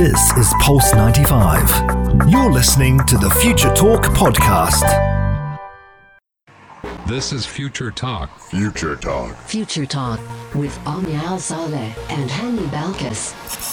This is Pulse 95. You're listening to the Future Talk podcast. This is Future Talk. Future Talk. Future Talk with Omnia Al Saleh and Hani Balkis.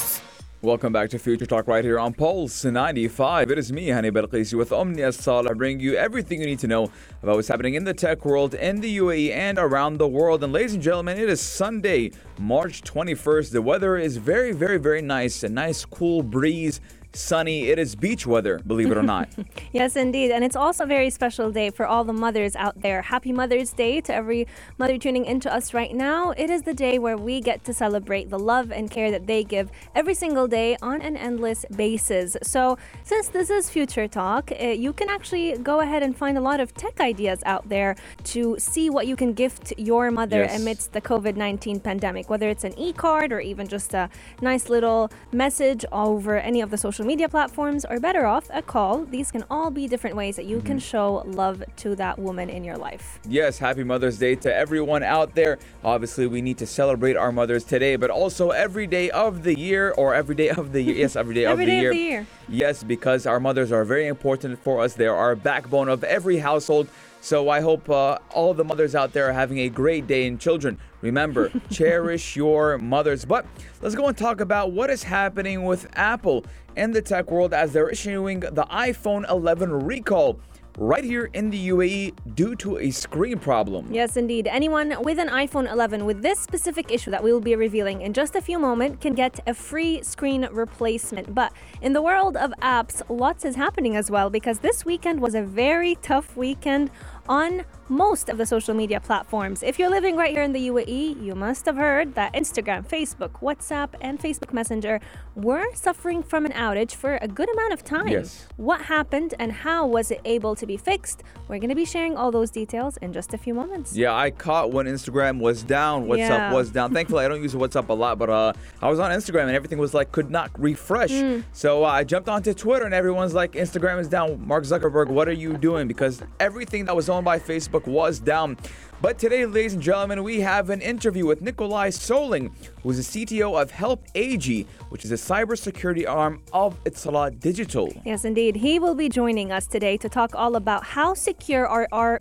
Welcome back to Future Talk right here on Pulse 95. It is me, Hani Balqisi, with Omnia Salah, bringing you everything you need to know about what's happening in the tech world, in the UAE, and around the world. And ladies and gentlemen, it is Sunday, March 21st. The weather is very, very, very nice. A nice cool breeze sunny. It is beach weather, believe it or not. yes, indeed. And it's also a very special day for all the mothers out there. Happy Mother's Day to every mother tuning into us right now. It is the day where we get to celebrate the love and care that they give every single day on an endless basis. So, since this is Future Talk, uh, you can actually go ahead and find a lot of tech ideas out there to see what you can gift your mother yes. amidst the COVID 19 pandemic, whether it's an e card or even just a nice little message over any of the social media platforms, or better off, a call. These can all be different ways that you mm-hmm. can show love to that woman in your life. Yes, happy Mother's Day to everyone out there. Obviously, we need to celebrate our mothers today, but also every day of the year, or every day of the year. Yes, every day, every of, the day year. of the year. Yes, because our mothers are very important for us. They are our backbone of every household. So I hope uh, all the mothers out there are having a great day. And children, remember, cherish your mothers. But let's go and talk about what is happening with Apple in the tech world as they're issuing the iPhone 11 recall right here in the UAE due to a screen problem. Yes, indeed. Anyone with an iPhone 11 with this specific issue that we will be revealing in just a few moments can get a free screen replacement. But in the world of apps, lots is happening as well because this weekend was a very tough weekend on most of the social media platforms. If you're living right here in the UAE, you must have heard that Instagram, Facebook, WhatsApp, and Facebook Messenger were suffering from an outage for a good amount of time. Yes. What happened and how was it able to be fixed? We're going to be sharing all those details in just a few moments. Yeah, I caught when Instagram was down, WhatsApp yeah. was down. Thankfully, I don't use WhatsApp a lot, but uh, I was on Instagram and everything was like could not refresh. Mm. So uh, I jumped onto Twitter and everyone's like, Instagram is down. Mark Zuckerberg, what are you doing? Because everything that was by Facebook was down. But today, ladies and gentlemen, we have an interview with Nicolai Solling, who is the CTO of Help AG, which is a cybersecurity arm of Etisalat Digital. Yes, indeed. He will be joining us today to talk all about how secure are our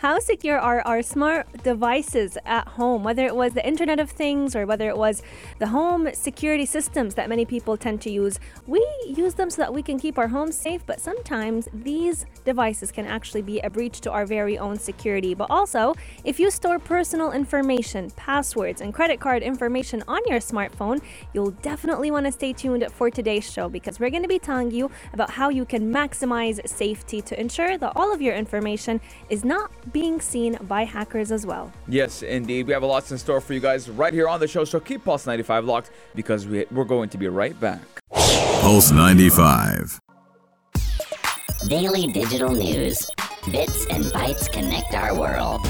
how secure are our smart devices at home, whether it was the Internet of Things or whether it was the home security systems that many people tend to use? We use them so that we can keep our homes safe, but sometimes these devices can actually be a breach to our very own security. But also, if you store personal information, passwords, and credit card information on your smartphone, you'll definitely want to stay tuned for today's show because we're going to be telling you about how you can maximize safety to ensure that all of your information is not being seen by hackers as well. Yes, indeed. We have a lot in store for you guys right here on the show, so keep Pulse 95 locked because we, we're going to be right back. Pulse 95. Daily digital news. Bits and bytes connect our world.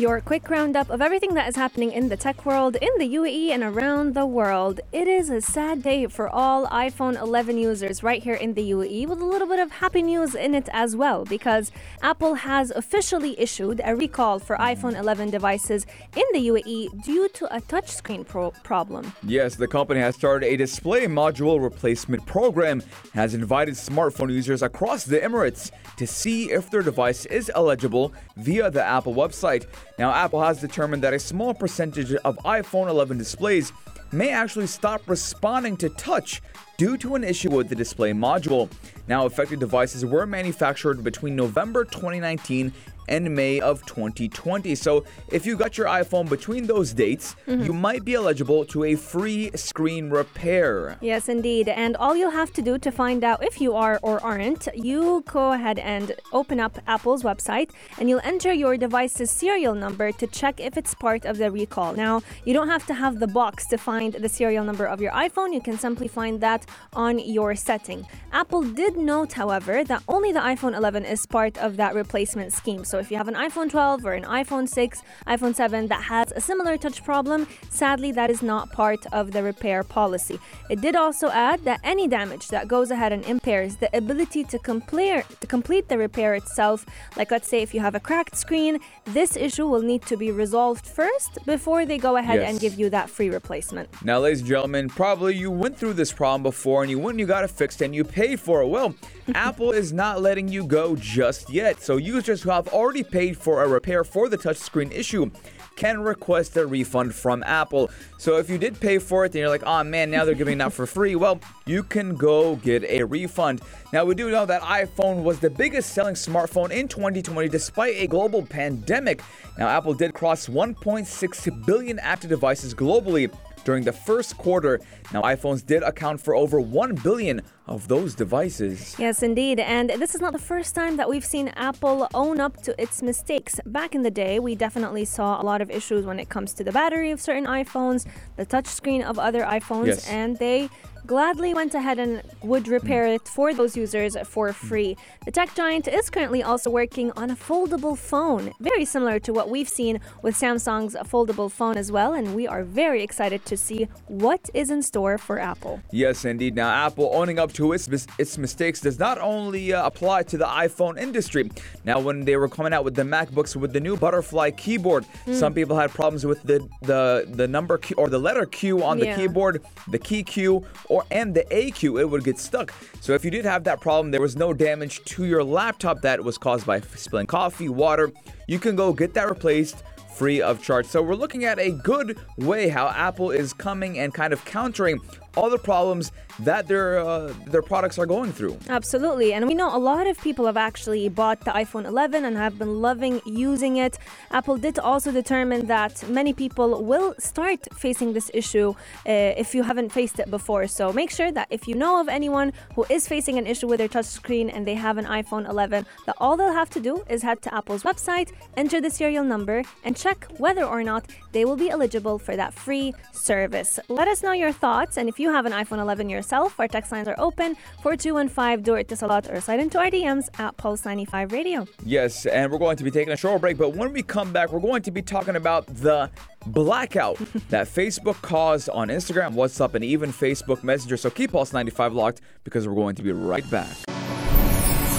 Your quick roundup of everything that is happening in the tech world, in the UAE, and around the world. It is a sad day for all iPhone 11 users right here in the UAE, with a little bit of happy news in it as well, because Apple has officially issued a recall for iPhone 11 devices in the UAE due to a touchscreen pro- problem. Yes, the company has started a display module replacement program, has invited smartphone users across the Emirates to see if their device is eligible via the Apple website. Now, Apple has determined that a small percentage of iPhone 11 displays may actually stop responding to touch due to an issue with the display module. Now, affected devices were manufactured between November 2019 and May of 2020. So if you got your iPhone between those dates, mm-hmm. you might be eligible to a free screen repair. Yes, indeed. And all you'll have to do to find out if you are or aren't, you go ahead and open up Apple's website and you'll enter your device's serial number to check if it's part of the recall. Now, you don't have to have the box to find the serial number of your iPhone. You can simply find that on your setting. Apple did note, however, that only the iPhone 11 is part of that replacement scheme. So if you have an iPhone 12 or an iPhone 6, iPhone 7 that has a similar touch problem, sadly, that is not part of the repair policy. It did also add that any damage that goes ahead and impairs the ability to complete, to complete the repair itself, like let's say if you have a cracked screen, this issue will need to be resolved first before they go ahead and give you that free replacement. Now, ladies and gentlemen, probably you went through this problem before and you went and you got it fixed and you paid for it. Well, Apple is not letting you go just yet. So, users who have already paid for a repair for the touchscreen issue can request a refund from Apple. So, if you did pay for it and you're like, oh man, now they're giving it out for free, well, you can go get a refund. Now, we do know that iPhone was the biggest selling smartphone in 2020 despite a global pandemic. Now, Apple did cross 1.6 billion active devices globally during the first quarter. Now, iPhones did account for over 1 billion of those devices. Yes, indeed. And this is not the first time that we've seen Apple own up to its mistakes. Back in the day, we definitely saw a lot of issues when it comes to the battery of certain iPhones, the touchscreen of other iPhones, Yes. and they gladly went ahead and would repair it for those users for free. The tech giant is currently also working on a foldable phone, very similar to what we've seen with Samsung's foldable phone as well, and we are very excited to see what is in store for Apple. Yes, indeed. Now, Apple owning up to its its mistakes does not only uh, apply to the iPhone industry. Now, when they were coming out with the MacBooks with the new butterfly keyboard, some people had problems with the the the number Q or the letter Q on the Yeah. keyboard, the key Q, or and the AQ. It would get stuck. So, if you did have that problem, there was no damage to your laptop that was caused by spilling coffee, water. You can go get that replaced free of charge. So we're looking at a good way how Apple is coming and kind of countering all the problems that their uh, their products are going through. Absolutely. And we know a lot of people have actually bought the iPhone 11 and have been loving using it. Apple did also determine that many people will start facing this issue uh, if you haven't faced it before. So make sure that if you know of anyone who is facing an issue with their touchscreen and they have an iPhone 11, that all they'll have to do is head to Apple's website, enter the serial number, and check whether or not they will be eligible for that free service. Let us know your thoughts. And if you have an iPhone 11 yourself, our text lines are open 4215 do it to Salat or slide into our DMs at Pulse 95 Radio. Yes, and we're going to be taking a short break, but when we come back, we're going to be talking about the blackout that Facebook caused on Instagram, WhatsApp, and even Facebook Messenger. So keep Pulse 95 locked because we're going to be right back.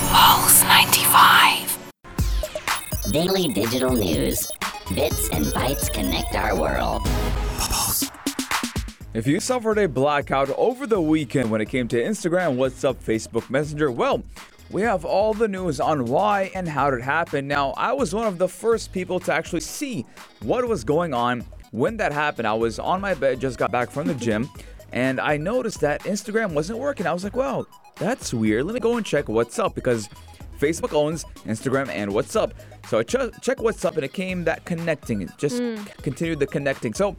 Pulse 95. Daily digital news. Bits and bytes connect our world. If you suffered a blackout over the weekend when it came to Instagram, WhatsApp, Facebook Messenger, well, we have all the news on why and how it happened. Now, I was one of the first people to actually see what was going on when that happened. I was on my bed, just got back from the gym, and I noticed that Instagram wasn't working. I was like, well, that's weird. Let me go and check what's up because Facebook owns Instagram and WhatsApp. So I ch- check what's up and it came that connecting. It just mm. c- continued the connecting. So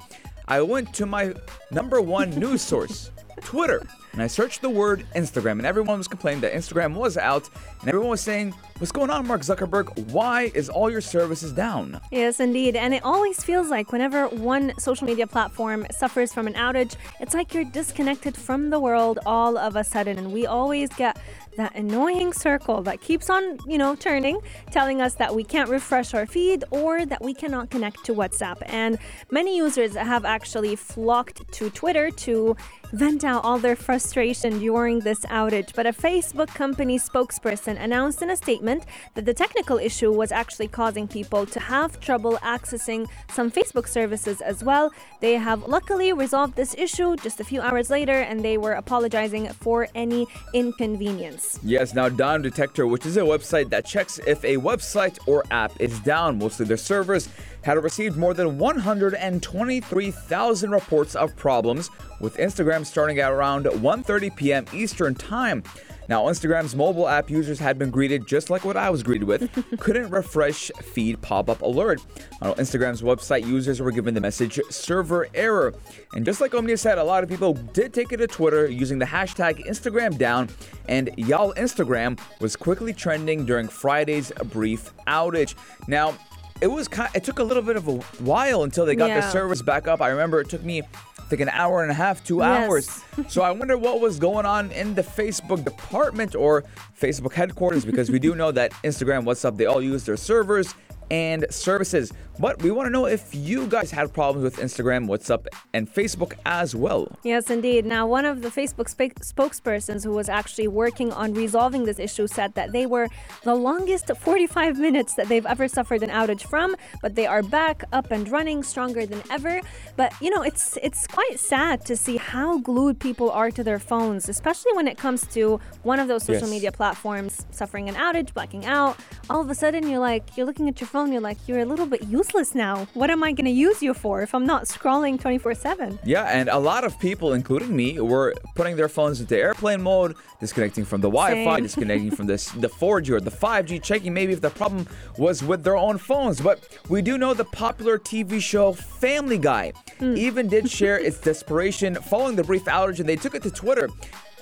I went to my number one news source, Twitter, and I searched the word Instagram, and everyone was complaining that Instagram was out, and everyone was saying, What's going on, Mark Zuckerberg? Why is all your services down? Yes, indeed. And it always feels like whenever one social media platform suffers from an outage, it's like you're disconnected from the world all of a sudden. And we always get that annoying circle that keeps on, you know, turning, telling us that we can't refresh our feed or that we cannot connect to WhatsApp. And many users have actually flocked to Twitter to vent out all their frustration during this outage. But a Facebook company spokesperson announced in a statement that the technical issue was actually causing people to have trouble accessing some Facebook services as well. They have luckily resolved this issue just a few hours later and they were apologizing for any inconvenience. Yes, now Down Detector, which is a website that checks if a website or app is down, mostly their servers, had received more than 123,000 reports of problems, with Instagram starting at around 1:30 p.m. Eastern Time. Now, Instagram's mobile app users had been greeted just like what I was greeted with. Couldn't refresh feed pop-up alert. On Instagram's website, users were given the message server error. And just like Omnia said, a lot of people did take it to Twitter using the hashtag Instagram down, and y'all Instagram was quickly trending during Friday's brief outage. Now, it was kind it took a little bit of a while until they got the Yeah. servers back up. I remember it took me like an hour and a half, two Yes. hours. so I wonder what was going on in the Facebook department or Facebook headquarters because we do know that Instagram, WhatsApp, they all use their servers and services. But we want to know if you guys had problems with Instagram, WhatsApp, and Facebook as well. Yes, indeed. Now, one of the Facebook sp- spokespersons who was actually working on resolving this issue said that they were the longest 45 minutes that they've ever suffered an outage from, but they are back up and running stronger than ever. But you know, it's it's quite sad to see how glued people are to their phones, especially when it comes to one of those social Yes. media platforms suffering an outage, blacking out. All of a sudden, you're like, you're looking at your phone, you're like, you're a little bit useless now. What am I going to use you for if I'm not scrolling 24 7? Yeah, and a lot of people, including me, were putting their phones into airplane mode, disconnecting from the Wi-Fi, disconnecting from this, the 4G or the 5G, checking maybe if the problem was with their own phones. But we do know the popular TV show Family Guy hmm. even did share its desperation following the brief outage, and they took it to Twitter.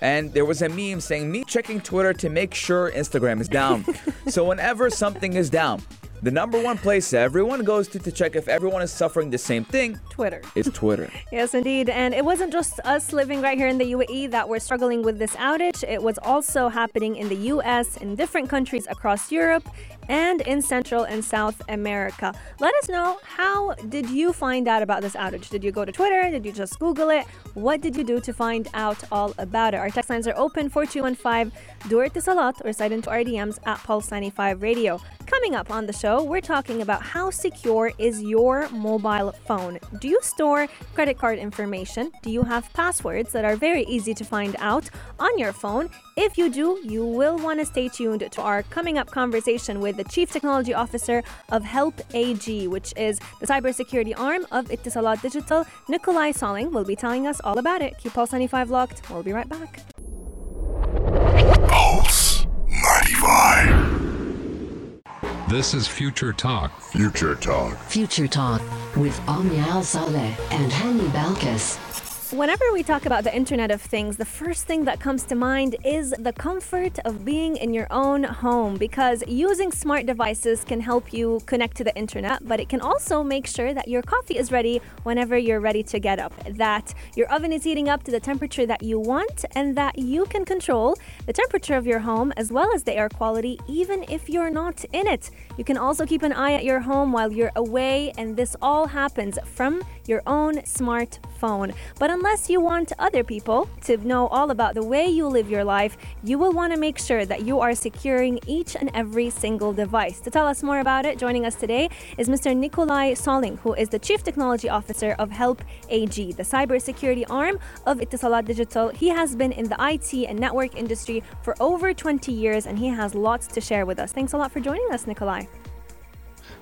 And there was a meme saying, me checking Twitter to make sure Instagram is down. so whenever something is down, the number one place everyone goes to to check if everyone is suffering the same thing Twitter. It's Twitter. Yes, indeed. And it wasn't just us living right here in the UAE that were struggling with this outage. It was also happening in the US, in different countries across Europe, and in Central and South America. Let us know how did you find out about this outage? Did you go to Twitter? Did you just Google it? What did you do to find out all about it? Our text lines are open 4215 Durat Salat or slide into our DMs at Pulse 95 Radio. Coming up on the show, we're talking about how secure is your mobile phone. Do you store credit card information? Do you have passwords that are very easy to find out on your phone? If you do, you will want to stay tuned to our coming up conversation with the Chief Technology Officer of Help AG, which is the cybersecurity arm of Etisalat Digital. Nicolai Solling will be telling us all about it. Keep Pulse 95 locked. We'll be right back. Pulse 95. This is Future Talk. Future Talk. Future Talk with Omnia Al Saleh and Hani Balkis. Whenever we talk about the Internet of Things, the first thing that comes to mind is the comfort of being in your own home because using smart devices can help you connect to the Internet, but it can also make sure that your coffee is ready whenever you're ready to get up, that your oven is heating up to the temperature that you want, and that you can control the temperature of your home as well as the air quality even if you're not in it. You can also keep an eye at your home while you're away, and this all happens from your own smartphone. But unless you want other people to know all about the way you live your life, you will want to make sure that you are securing each and every single device. To tell us more about it, joining us today is Mr. Nicolai Solling, who is the Chief Technology Officer of Help AG, the cybersecurity arm of Etisalat Digital. He has been in the IT and network industry for over 20 years and he has lots to share with us. Thanks a lot for joining us, Nicolai.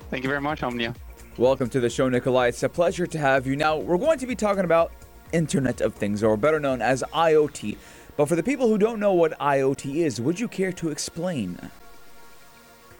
Thank you very much, Omnia. Welcome to the show, Nicolai. It's a pleasure to have you. Now, we're going to be talking about Internet of Things, or better known as IoT. But for the people who don't know what IoT is, would you care to explain?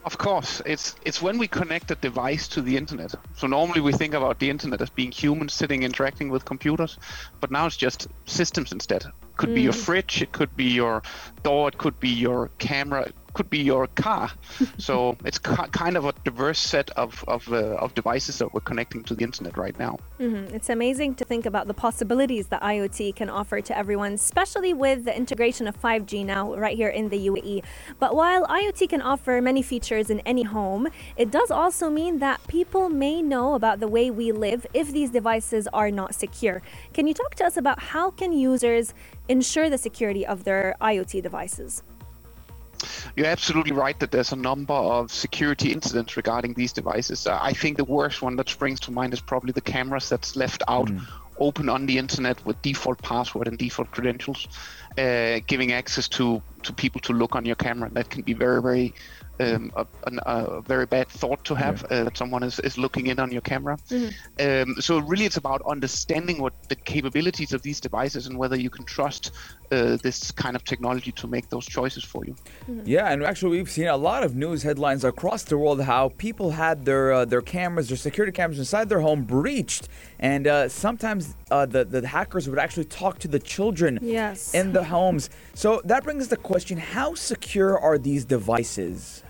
Of course, it's it's when we connect a device to the internet. So normally we think about the internet as being humans sitting interacting with computers, but now it's just systems instead. Could be your mm. fridge, it could be your door, it could be your camera, it could be your car. so it's ki kind of a diverse set of of, uh, of devices that we're connecting to the internet right now. Mhm. It's amazing to think about the possibilities that IoT can offer to everyone, especially with the integration of 5G now right here in the UAE. But while IoT can offer many features in any home, it does also mean that people may know about the way we live if these devices are not secure. Can you talk to us about how can users ensure the security of their IoT devices? You're absolutely right that there's a number of security incidents regarding these devices. Uh, I think the worst one that springs to mind is probably the cameras that's left out open on the internet with default password and default credentials, uh, giving access to, to people to look on your camera. That can be very, very um, a, an- a very bad thought to have uh, that someone is, is looking in on your camera. Um, so really, it's about understanding what the capabilities of these devices and whether you can trust uh, this kind of technology to make those choices for you. Yeah, and actually, we've seen a lot of news headlines across the world how people had their uh, their cameras, their security cameras inside their home breached, and uh, sometimes uh, the the hackers would actually talk to the children Yes. in the homes. So that brings the question: How secure are these devices?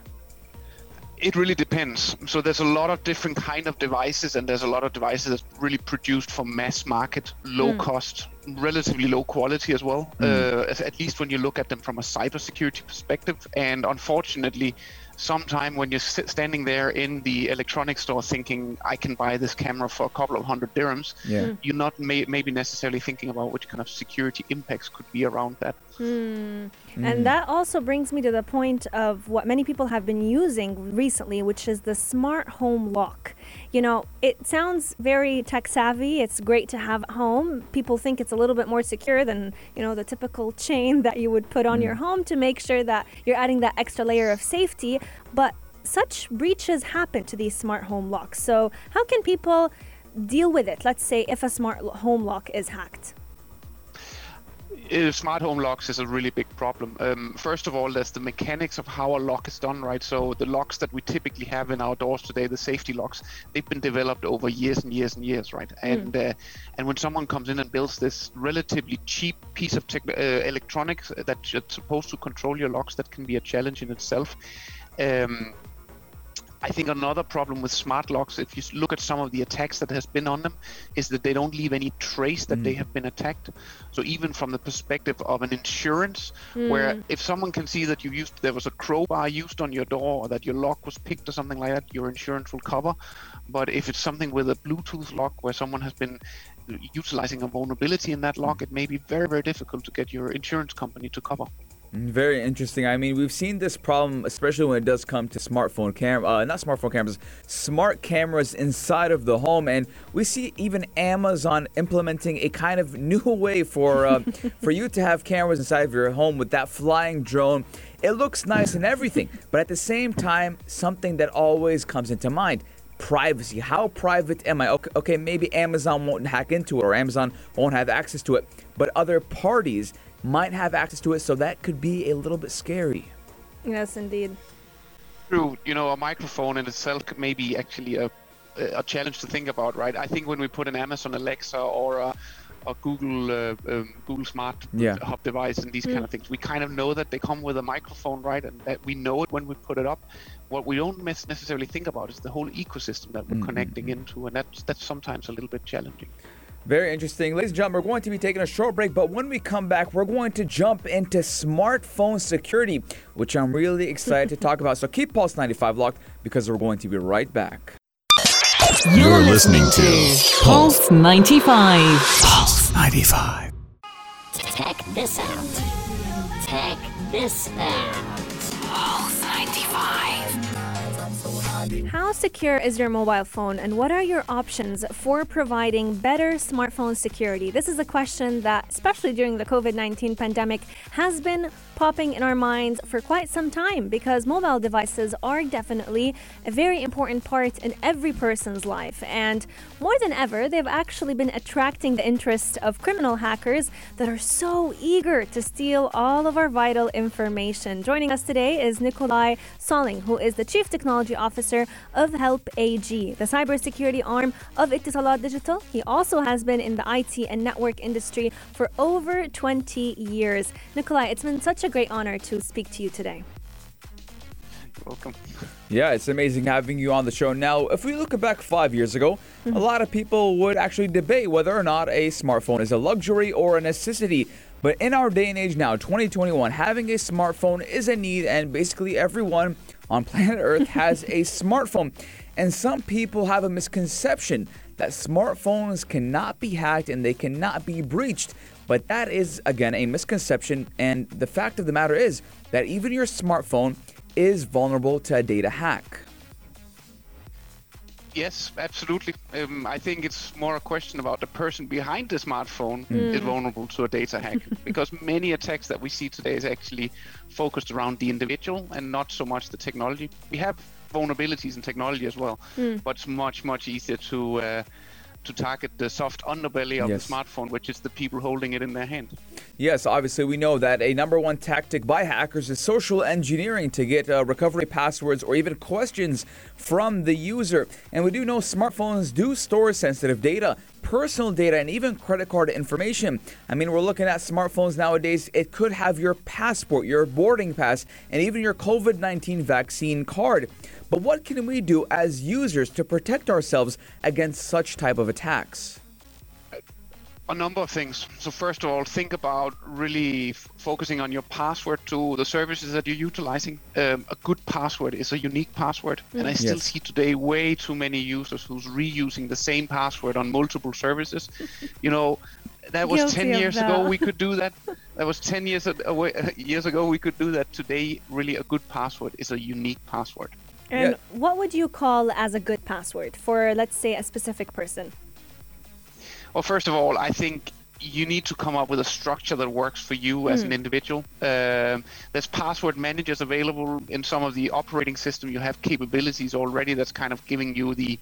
It really depends. So there's a lot of different kind of devices, and there's a lot of devices that's really produced for mass market, low cost, relatively low quality as well. Uh, at least when you look at them from a cybersecurity perspective. And unfortunately, sometime when you're sit- standing there in the electronics store thinking, "I can buy this camera for a couple of hundred dirhams," Yeah. Mm. you're not may- maybe necessarily thinking about which kind of security impacts could be around that. Mm. And that also brings me to the point of what many people have been using recently, which is the smart home lock. You know, it sounds very tech savvy. It's great to have at home. People think it's a little bit more secure than, you know, the typical chain that you would put on your mm. home to make sure that you're adding that extra layer of safety. But such breaches happen to these smart home locks. So, how can people deal with it? Let's say if a smart home lock is hacked. Uh, smart home locks is a really big problem. Um, first of all, there's the mechanics of how a lock is done, right? So the locks that we typically have in our doors today, the safety locks, they've been developed over years and years and years, right? And uh, and when someone comes in and builds this relatively cheap piece of tech, uh, electronics that's supposed to control your locks, that can be a challenge in itself. Um, I think another problem with smart locks, if you look at some of the attacks that has been on them, is that they don't leave any trace that they mm. have been attacked. So even from the perspective of an insurance, where mm. if someone can see that you used there was a crowbar used on your door or that your lock was picked or something like that, your insurance will cover. But if it's something with a Bluetooth lock where someone has been utilizing a vulnerability in that lock, mm. it may be very very difficult to get your insurance company to cover. Very interesting. I mean, we've seen this problem, especially when it does come to smartphone camera, uh, not smartphone cameras, smart cameras inside of the home, and we see even Amazon implementing a kind of new way for uh, for you to have cameras inside of your home with that flying drone. It looks nice and everything, but at the same time, something that always comes into mind. Privacy. How private am I? Okay, okay, maybe Amazon won't hack into it or Amazon won't have access to it, but other parties might have access to it, so that could be a little bit scary. Yes, indeed. True. You know, a microphone in itself may be actually a, a challenge to think about, right? I think when we put an Amazon Alexa or a, a Google uh, um, Google Smart Yeah. Hub device and these kind of things, we kind of know that they come with a microphone, right? And that we know it when we put it up. What we don't mes- necessarily think about is the whole ecosystem that we're connecting into, and that's that's sometimes a little bit challenging. Very interesting. Ladies and gentlemen, we're going to be taking a short break, but when we come back, we're going to jump into smartphone security, which I'm really excited to talk about. So keep Pulse 95 locked because we're going to be right back. You're listening to Pulse 95. Pulse 95. Check this out. Check this out. Pulse 95. How secure is your mobile phone, and what are your options for providing better smartphone security? This is a question that, especially during the COVID 19 pandemic, has been popping in our minds for quite some time because mobile devices are definitely a very important part in every person's life. And more than ever, they've actually been attracting the interest of criminal hackers that are so eager to steal all of our vital information. Joining us today is Nicolai Solling, who is the Chief Technology Officer of Help AG, the cybersecurity arm of Etisalat Digital. He also has been in the IT and network industry for over 20 years. Nicolai, it's been such a great honor to speak to you today. Welcome. Yeah, it's amazing having you on the show. Now, if we look back five years ago, a mm-hmm. lot of people would actually debate whether or not a smartphone is a luxury or a necessity. But in our day and age now, 2021, having a smartphone is a need, and basically everyone on planet Earth has a smartphone. And some people have a misconception that smartphones cannot be hacked and they cannot be breached. But that is, again, a misconception. And the fact of the matter is that even your smartphone is vulnerable to a data hack. Yes, absolutely. Um, I think it's more a question about the person behind the smartphone is vulnerable to a data hack because many attacks that we see today is actually focused around the individual and not so much the technology. We have vulnerabilities in technology as well, but it's much much easier to uh, to target the soft underbelly of Yes. the smartphone, which is the people holding it in their hand. Yes, obviously, we know that a number one tactic by hackers is social engineering to get uh, recovery passwords or even questions from the user. And we do know smartphones do store sensitive data, personal data and even credit card information. I mean, we're looking at smartphones nowadays. It could have your passport, your boarding pass, and even your COVID 19 vaccine card. But what can we do as users to protect ourselves against such type of attacks? a number of things. So first of all, think about really f- focusing on your password to the services that you're utilizing. Um, a good password is a unique password, and I still Yes. see today way too many users who's reusing the same password on multiple services. you know, that was Guilty 10 of years ago we could do that. That was 10 years a- away, years ago we could do that. Today, really, a good password is a unique password. And Yeah. what would you call as a good password for, let's say, a specific person? Well, first of all, I think you need to come up with a structure that works for you as an individual. Um, there's password managers available in some of the operating system. You have capabilities already that's kind of giving you the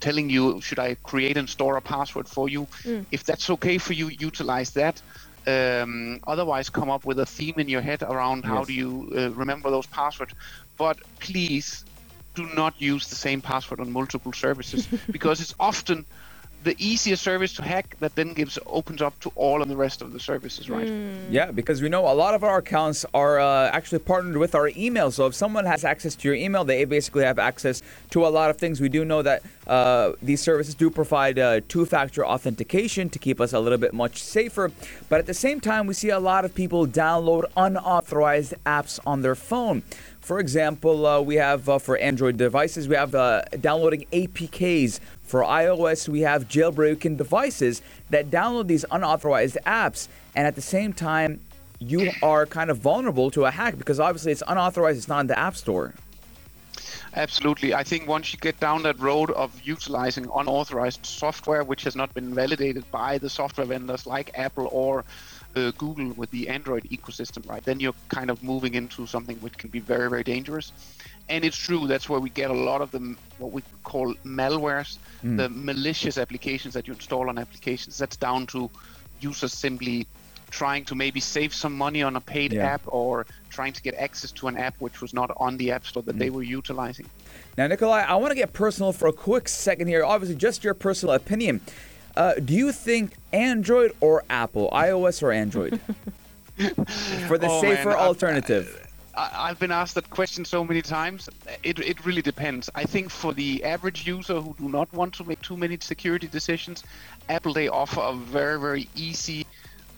telling you should I create and store a password for you. If that's okay for you, utilize that. Um, otherwise, come up with a theme in your head around how Yes. do you uh, remember those passwords. But please do not use the same password on multiple services because it's often the easiest service to hack that then gives opens up to all of the rest of the services, right? Yeah, because we know a lot of our accounts are uh, actually partnered with our email. So if someone has access to your email, they basically have access to a lot of things. We do know that uh, these services do provide uh, two-factor authentication to keep us a little bit much safer. But at the same time, we see a lot of people download unauthorized apps on their phone. For example, uh, we have uh, for Android devices, we have uh, downloading APKs. For iOS, we have jailbroken devices that download these unauthorized apps, and at the same time, you are kind of vulnerable to a hack because obviously it's unauthorized, it's not in the App Store. Absolutely. I think once you get down that road of utilizing unauthorized software, which has not been validated by the software vendors like Apple or uh, Google with the Android ecosystem, right, then you're kind of moving into something which can be very, very dangerous. And it's true, that's where we get a lot of the what we call malwares, the malicious applications that you install on applications. That's down to users simply trying to maybe save some money on a paid Yeah. app or trying to get access to an app which was not on the App Store that they were utilizing. Now, Nicolai, I want to get personal for a quick second here. Obviously, just your personal opinion. Uh, do you think Android or Apple, iOS or Android, for the Oh, safer man, alternative? I, I've been asked that question so many times. It, it really depends. I think for the average user who do not want to make too many security decisions, Apple they offer a very very easy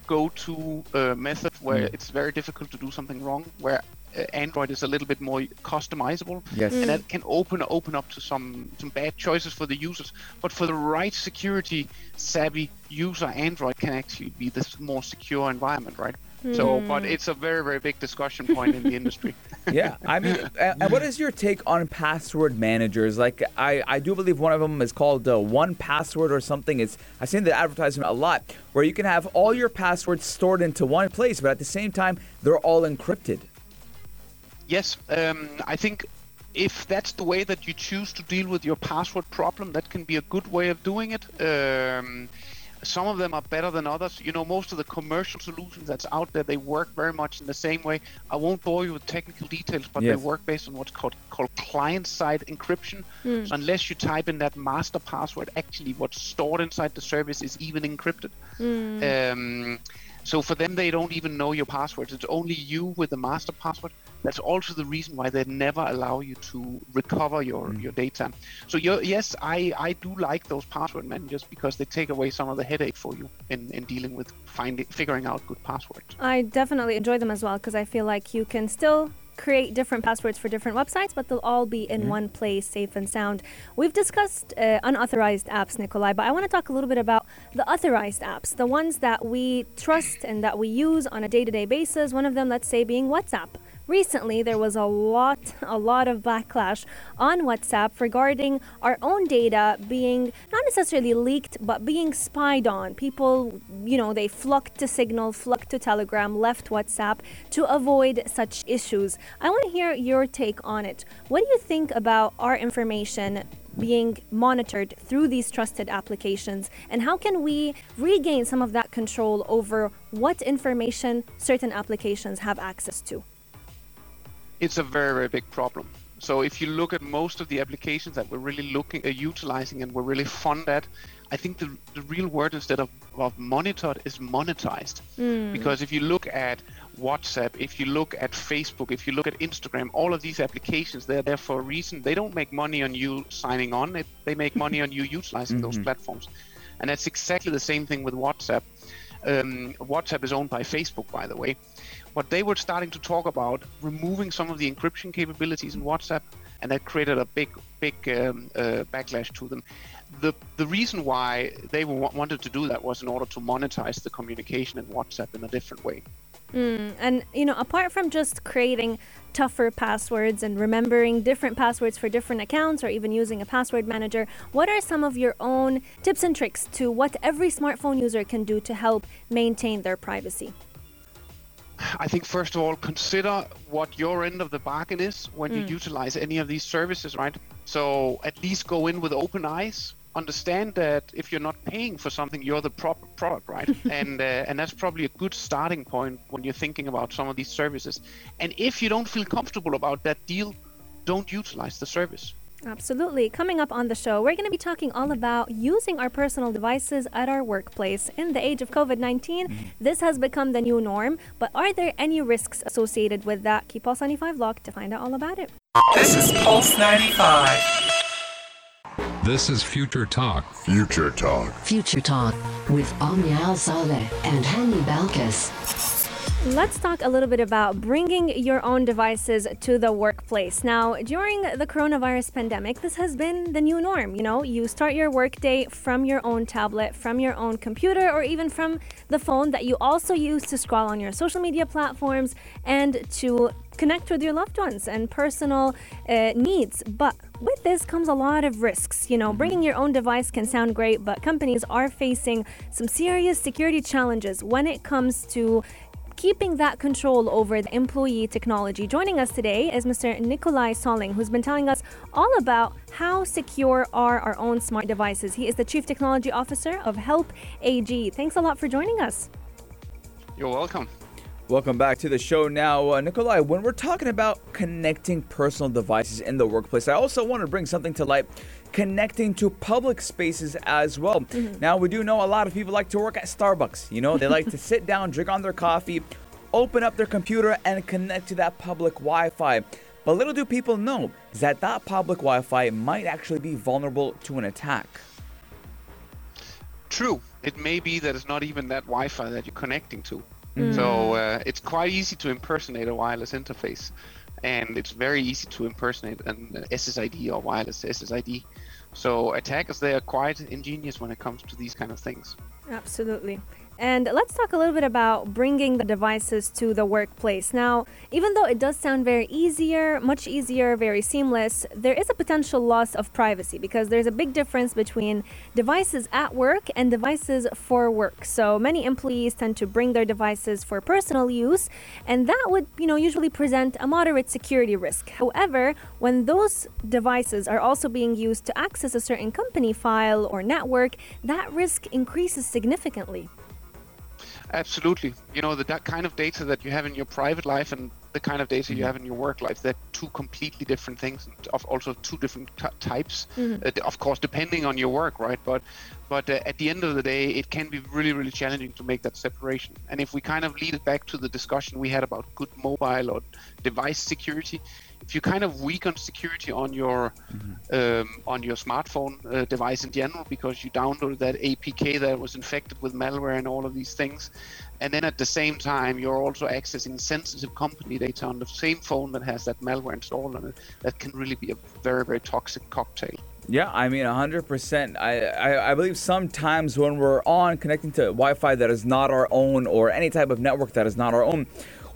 go-to uh, method where Mm. it's very difficult to do something wrong. Where Uh, Android is a little bit more customizable, Yes. and that mm. can open open up to some some bad choices for the users. But for the right security savvy user, Android can actually be this more secure environment, right? So, but mm. it's a very very big discussion point in the industry. yeah, I mean, a- and what is your take on password managers? Like, I, I do believe one of them is called uh, 1Password or something. It's I've seen the advertisement a lot, where you can have all your passwords stored into one place, but at the same time, they're all encrypted. Yes, um, I think if that's the way that you choose to deal with your password problem, that can be a good way of doing it. Um, some of them are better than others. You know, most of the commercial solutions that's out there, they work very much in the same way. I won't bore you with technical details, but Yes. they work based on what's called called client-side encryption. So unless you type in that master password, actually what's stored inside the service is even encrypted. Um, so for them, they don't even know your passwords. It's only you with the master password. That's also the reason why they never allow you to recover your, hmm. your data. So you're, yes, I, I do like those password managers because they take away some of the headache for you in, in dealing with finding figuring out good passwords. I definitely enjoy them as well because I feel like you can still create different passwords for different websites, but they'll all be in one place, safe and sound. We've discussed uh, unauthorized apps, Nicolai, but I want to talk a little bit about the authorized apps, the ones that we trust and that we use on a day to day basis. One of them, let's say, being WhatsApp. Recently, there was a lot, a lot of backlash on WhatsApp regarding our own data being not necessarily leaked, but being spied on. People, you know, they flocked to Signal, flocked to Telegram, left WhatsApp to avoid such issues. I want to hear your take on it. What do you think about our information being monitored through these trusted applications and how can we regain some of that control over what information certain applications have access to? It's a very very big problem so if you look at most of the applications that we're really looking at utilizing and we're really fond at I think the, the real word instead of, of monitored is monetized. Mm. Because if you look at WhatsApp, if you look at Facebook, if you look at Instagram, all of these applications, they're there for a reason. They don't make money on you signing on, it, they make money on you utilizing those Mhm. platforms. And that's exactly the same thing with WhatsApp. Um, WhatsApp is owned by Facebook, by the way. What they were starting to talk about, removing some of the encryption capabilities in WhatsApp, and that created a big, big um, uh, backlash to them. The the reason why they wa- wanted to do that was in order to monetize the communication in WhatsApp in a different way. Mm, and you know, apart from just creating tougher passwords and remembering different passwords for different accounts or even using a password manager, what are some of your own tips and tricks to what every smartphone user can do to help maintain their privacy? I think first of all, consider what your end of the bargain is when you Mm. utilize any of these services, right? So at least go in with open eyes. Understand that if you're not paying for something, you're the proper product, right? and uh, and that's probably a good starting point when you're thinking about some of these services. And if you don't feel comfortable about that deal, don't utilize the service. Absolutely. Coming up on the show, we're going to be talking all about using our personal devices at our workplace. In the age of COVID 19, mm-hmm. this has become the new norm, but are there any risks associated with that? Keep Pulse 95 locked to find out all about it. This is Pulse 95. This is Future Talk. Future Talk. Future Talk with Omnia Saleh and Hani Balkis. Let's talk a little bit about bringing your own devices to the workplace. Now, during the coronavirus pandemic, this has been the new norm. You know, you start your workday from your own tablet, from your own computer, or even from the phone that you also use to scroll on your social media platforms and to connect with your loved ones and personal uh, needs. But with this comes a lot of risks. You know, bringing your own device can sound great, but companies are facing some serious security challenges when it comes to keeping that control over the employee technology. Joining us today is Mr. Nicolai Solling, who's been telling us all about how secure are our own smart devices. He is the Chief Technology Officer of Help AG. Thanks a lot for joining us. You're welcome. Welcome back to the show now. Uh, Nicolai, when we're talking about connecting personal devices in the workplace, I also want to bring something to light connecting to public spaces as well. Now, we do know a lot of people like to work at Starbucks. You know, they like to sit down, drink on their coffee, open up their computer, and connect to that public Wi Fi. But little do people know is that that public Wi Fi might actually be vulnerable to an attack. True. It may be that it's not even that Wi-Fi that you're connecting to. Mm. So uh, it's quite easy to impersonate a wireless interface, and it's very easy to impersonate an SSID or wireless SSID. So attackers they are quite ingenious when it comes to these kind of things. Absolutely. And let's talk a little bit about bringing the devices to the workplace. Now, even though it does sound very easier, much easier, very seamless, there is a potential loss of privacy because there's a big difference between devices at work and devices for work. So many employees tend to bring their devices for personal use, and that would, you know, usually present a moderate security risk. However, when those devices are also being used to access a certain company file or network, that risk increases significantly. Absolutely. You know, the that kind of data that you have in your private life and the kind of data you have in your work life, they're two completely different things, of also two different t- types. Mhm. Uh, of course, depending on your work, right? But but uh, at the end of the day, it can be really, really challenging to make that separation. And if we kind of lead it back to the discussion we had about good mobile or device security, if you kind of weaken security on your um, on your smartphone uh, device in general because you downloaded that APK that was infected with malware and all of these things, and then at the same time you're also accessing sensitive company data on the same phone that has that malware installed on it, that can really be a very, very toxic cocktail. Yeah, I mean, 100%. I, I, I believe sometimes when we're on connecting to Wi Fi that is not our own or any type of network that is not our own,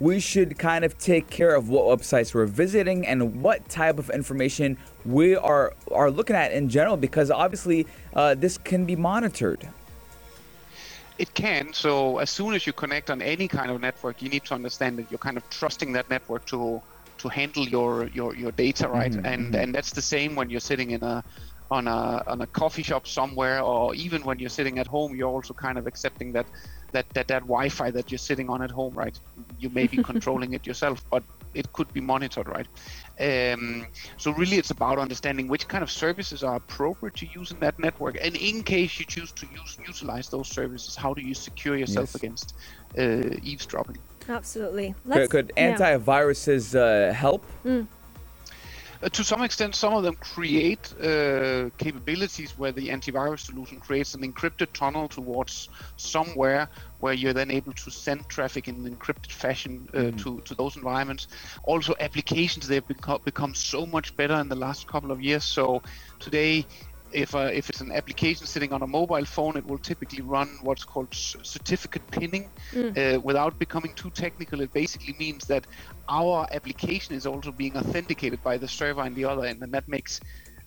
we should kind of take care of what websites we're visiting and what type of information we are, are looking at in general because obviously uh, this can be monitored. It can. So as soon as you connect on any kind of network, you need to understand that you're kind of trusting that network to to handle your your, your data, right? Mhm, and mhm. and that's the same when you're sitting in a on a on a coffee shop somewhere, or even when you're sitting at home, you're also kind of accepting that that that that Wi-Fi that you're sitting on at home, right? You may be controlling it yourself, but it could be monitored, right? Um, so really, it's about understanding which kind of services are appropriate to use in that network, and in case you choose to use utilize those services, how do you secure yourself Yes. against uh, eavesdropping? Absolutely. Could, could yeah. uh, help? Uh, to some extent, some of them create uh, capabilities where the antivirus solution creates an encrypted tunnel towards somewhere where you're then able to send traffic in an encrypted fashion uh, to, to those environments. Also, applications they've become, become so much better in the last couple of years. So today, if uh, if it's an application sitting on a mobile phone, it will typically run what's called certificate pinning. Uh, without becoming too technical, it basically means that our application is also being authenticated by the server on the other end, and that makes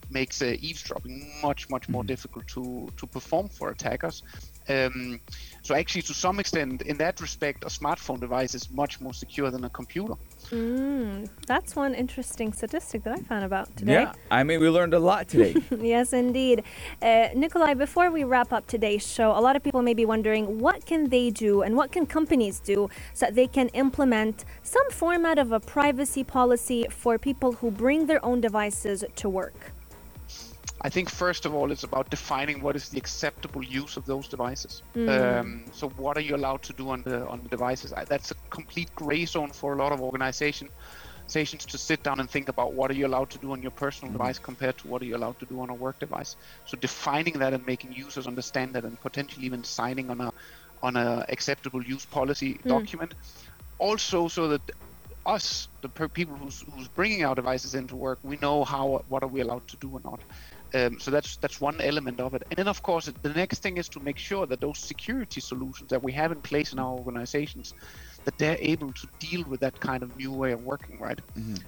makes uh, eavesdropping much much more difficult to to perform for attackers. Um, so actually, to some extent, in that respect, a smartphone device is much more secure than a computer. Mm, that's one interesting statistic that I found about today. Yeah, I mean, we learned a lot today. yes, indeed. Uh, Nicolai, before we wrap up today's show, a lot of people may be wondering what can they do and what can companies do so that they can implement some format of a privacy policy for people who bring their own devices to work. I think first of all, it's about defining what is the acceptable use of those devices. Mm. Um, so, what are you allowed to do on the on the devices? I, that's a complete gray zone for a lot of organization, organizations to sit down and think about what are you allowed to do on your personal mm. device compared to what are you allowed to do on a work device. So, defining that and making users understand that, and potentially even signing on a on a acceptable use policy mm. document. Also, so that us, the per- people who's, who's bringing our devices into work, we know how what are we allowed to do or not. Um, so that's that's one element of it. And then of course the next thing is to make sure that those security solutions that we have in place in our organizations, that they're able to deal with that kind of new way of working, right?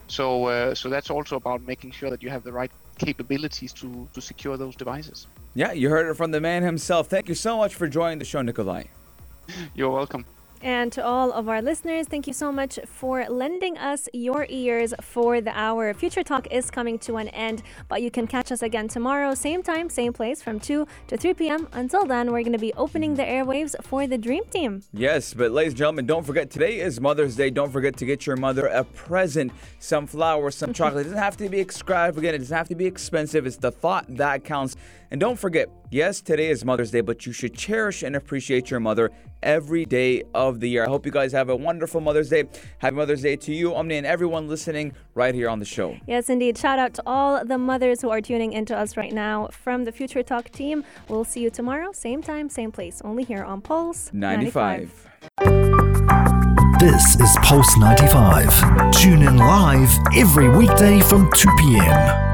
So uh, so that's also about making sure that you have the right capabilities to to secure those devices. yeah, you heard it from the man himself. Thank you so much for joining the show, Nicolai. You're welcome. And to all of our listeners, thank you so much for lending us your ears for the hour. Future Talk is coming to an end, but you can catch us again tomorrow, same time, same place, from 2 to 3 p.m. Until then, we're going to be opening the airwaves for the Dream Team. Yes, but ladies and gentlemen, don't forget today is Mother's Day. Don't forget to get your mother a present, some flowers, some chocolate. It doesn't have to be extravagant, it doesn't have to be expensive. It's the thought that counts. And don't forget, yes, today is Mother's Day, but you should cherish and appreciate your mother every day of the year. I hope you guys have a wonderful Mother's Day. Happy Mother's Day to you, Omni, and everyone listening right here on the show. Yes, indeed. Shout out to all the mothers who are tuning into us right now from the Future Talk team. We'll see you tomorrow, same time, same place, only here on Pulse 95. This is Pulse 95. Tune in live every weekday from 2 p.m.